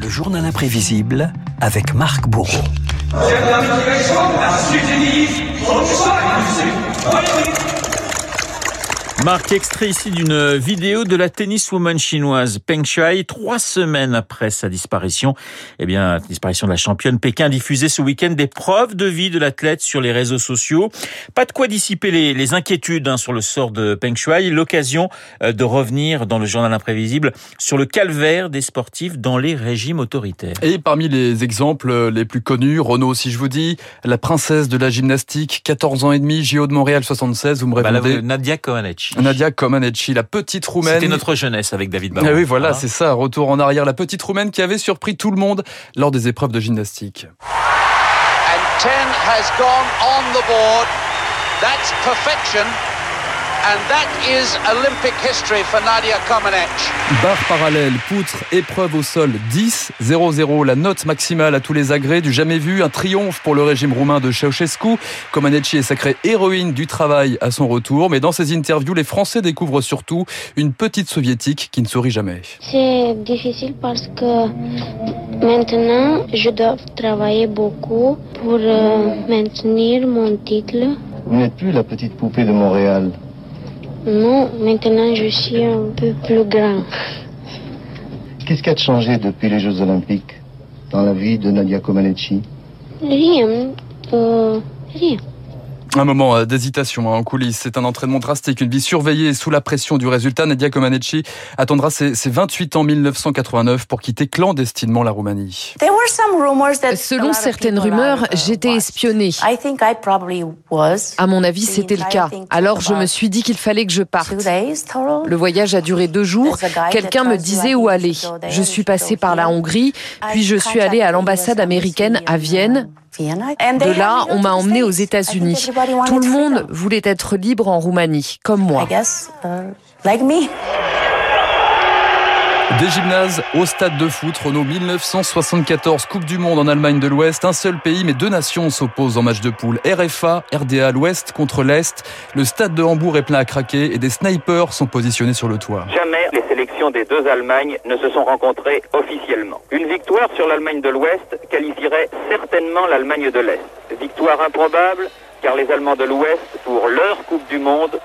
Le journal imprévisible avec Marc Bourreau. Marc, extrait ici d'une vidéo de la tenniswoman chinoise Peng Shuai, trois semaines après sa disparition. Eh bien, disparition de la championne, Pékin diffusé ce week-end des preuves de vie de l'athlète sur les réseaux sociaux. Pas de quoi dissiper les, inquiétudes hein, sur le sort de Peng Shuai. L'occasion euh, de revenir dans le journal imprévisible sur le calvaire des sportifs dans les régimes autoritaires. Et parmi les exemples les plus connus, Renaud, si je vous dis, la princesse de la gymnastique, 14 ans et demi, JO de Montréal 76, vous me bah répondez... Nadia Comaneci. Nadia Comaneci, la petite roumaine. C'était notre jeunesse avec David Barrault. Ah oui, voilà, c'est ça. Retour en arrière, la petite roumaine qui avait surpris tout le monde lors des épreuves de gymnastique. And 10 has gone on the board. That's perfection. And that is Olympic history for Nadia Comaneci. Barre parallèle, poutre, épreuve au sol, 10-0-0, la note maximale à tous les agrès du jamais vu, un triomphe pour le régime roumain de Ceausescu. Comaneci est sacrée héroïne du travail à son retour, mais dans ses interviews, les Français découvrent surtout une petite soviétique qui ne sourit jamais. C'est difficile parce que maintenant, je dois travailler beaucoup pour euh, maintenir mon titre. Vous n'êtes plus la petite poupée de Montréal. Non, maintenant je suis un peu plus grand. Qu'est-ce qui a changé depuis les Jeux Olympiques dans la vie de Nadia Comaneci? Rien. Euh, rien. Un moment euh, d'hésitation hein, en coulisses. C'est un entraînement drastique, une vie surveillée sous la pression du résultat. Nadia Comaneci attendra ses, 28 ans 1989 pour quitter clandestinement la Roumanie. Selon certaines rumeurs, j'étais espionnée. À mon avis, c'était le cas. Alors je me suis dit qu'il fallait que je parte. Le voyage a duré deux jours. Quelqu'un me disait où aller. Je suis passée par la Hongrie, puis je suis allée à l'ambassade américaine à Vienne. De là, on m'a emmenée aux États-Unis. Tout le monde voulait être libre en Roumanie, comme moi. Des gymnases au stade de foot, Renault 1974, Coupe du Monde en Allemagne de l'Ouest. Un seul pays, mais deux nations s'opposent en match de poule. RFA, RDA, l'Ouest contre l'Est. Le stade de Hambourg est plein à craquer et des snipers sont positionnés sur le toit. Jamais les sélections des deux Allemagnes ne se sont rencontrées officiellement. Une victoire sur l'Allemagne de l'Ouest qualifierait certainement l'Allemagne de l'Est. Victoire improbable, car les Allemands de l'Ouest, pour leur Coupe du Monde,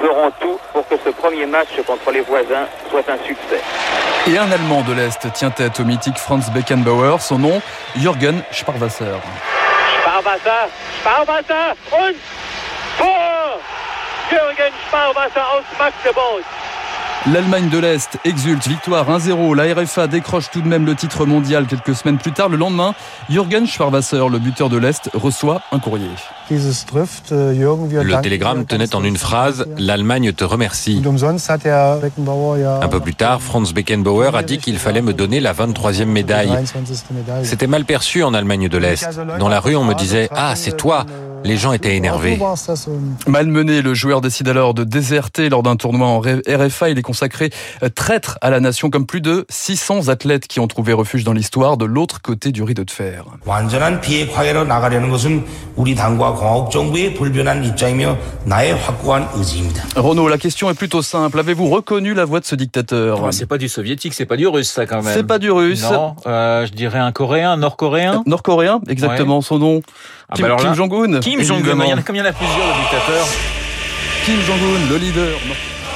feront tout pour que ce premier match contre les voisins soit un succès. Et un Allemand de l'Est tient tête au mythique Franz Beckenbauer, son nom, Jürgen Sparwasser. Sparwasser, Sparwasser und Tor! Jürgen Sparwasser aus Magdeburg. L'Allemagne de l'Est exulte, victoire 1-0. La RFA décroche tout de même le titre mondial quelques semaines plus tard. Le lendemain, Jürgen Schwarwasser, le buteur de l'Est, reçoit un courrier. Le télégramme tenait en une phrase L'Allemagne te remercie. Un peu plus tard, Franz Beckenbauer a dit qu'il fallait me donner la 23e médaille. C'était mal perçu en Allemagne de l'Est. Dans la rue, on me disait Ah, c'est toi les gens étaient énervés. Malmené, le joueur décide alors de déserter lors d'un tournoi en RFA. Il est consacré euh, traître à la nation comme plus de 600 athlètes qui ont trouvé refuge dans l'histoire de l'autre côté du rideau de fer. Renaud, la question est plutôt simple. Avez-vous reconnu la voix de ce dictateur? Ah, C'est pas du soviétique, c'est pas du russe ça quand même. C'est pas du russe. Non, euh, je dirais un coréen, nord-coréen. Nord-coréen, exactement son nom. Ah, Kim, bah Jong-un. Kim Jong-un, il y en a combien il y en a plusieurs de dictateurs Kim Jong-un, le leader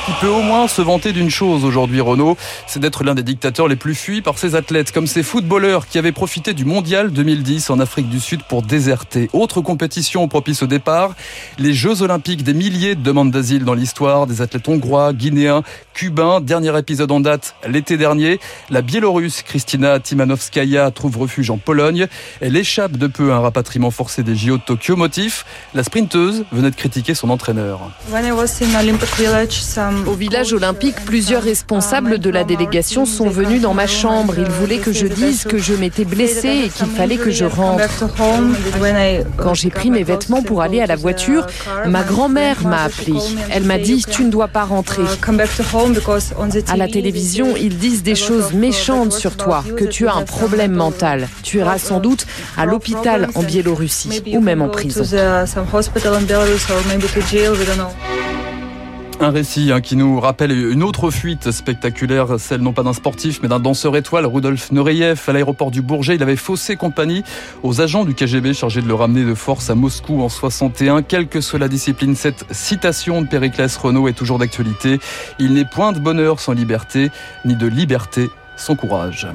qui peut au moins se vanter d'une chose aujourd'hui, Renault, c'est d'être l'un des dictateurs les plus fuis par ses athlètes, comme ces footballeurs qui avaient profité du Mondial 2010 en Afrique du Sud pour déserter. Autre compétition propice au départ, les Jeux Olympiques, des milliers de demandes d'asile dans l'histoire, des athlètes hongrois, guinéens, cubains. Dernier épisode en date l'été dernier, la Biélorusse Kristina Timanovskaya trouve refuge en Pologne. Elle échappe de peu à un rapatriement forcé des JO de Tokyo. Motif, la sprinteuse venait de critiquer son entraîneur. Au village olympique, plusieurs responsables de la délégation sont venus dans ma chambre. Ils voulaient que je dise que je m'étais blessée et qu'il fallait que je rentre. Quand j'ai pris mes vêtements pour aller à la voiture, ma grand-mère m'a appelé. Elle m'a dit Tu ne dois pas rentrer. À la télévision, ils disent des choses méchantes sur toi, que tu as un problème mental. Tu iras sans doute à l'hôpital en Biélorussie ou même en prison. Un récit hein, qui nous rappelle une autre fuite spectaculaire, celle non pas d'un sportif mais d'un danseur étoile, Rudolf Nureyev, à l'aéroport du Bourget. Il avait faussé compagnie aux agents du KGB chargés de le ramener de force à Moscou en 61. Quelle que soit la discipline, cette citation de Périclès Renault est toujours d'actualité. Il n'est point de bonheur sans liberté, ni de liberté sans courage.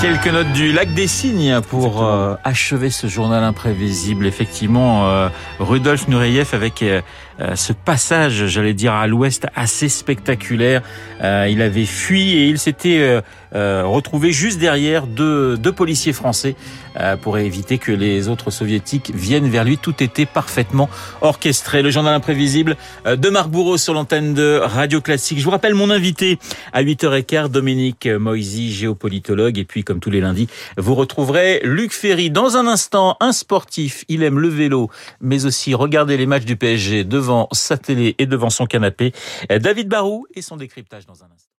Quelques notes du lac des Cygnes pour euh, achever ce journal imprévisible. Effectivement, euh, Rudolf Nureyev avec euh, ce passage, j'allais dire à l'ouest, assez spectaculaire. il avait fui et il s'était retrouvé juste derrière deux, deux policiers français pour éviter que les autres soviétiques viennent vers lui. Tout était parfaitement orchestré. Le journal imprévisible de Marc Bourreau sur l'antenne de Radio Classique. Je vous rappelle mon invité à 8h15, Dominique Moisy, géopolitologue, et puis comme tous les lundis. Vous retrouverez Luc Ferry dans un instant, un sportif. Il aime le vélo, mais aussi regarder les matchs du PSG devant sa télé et devant son canapé. David Barou et son décryptage dans un instant.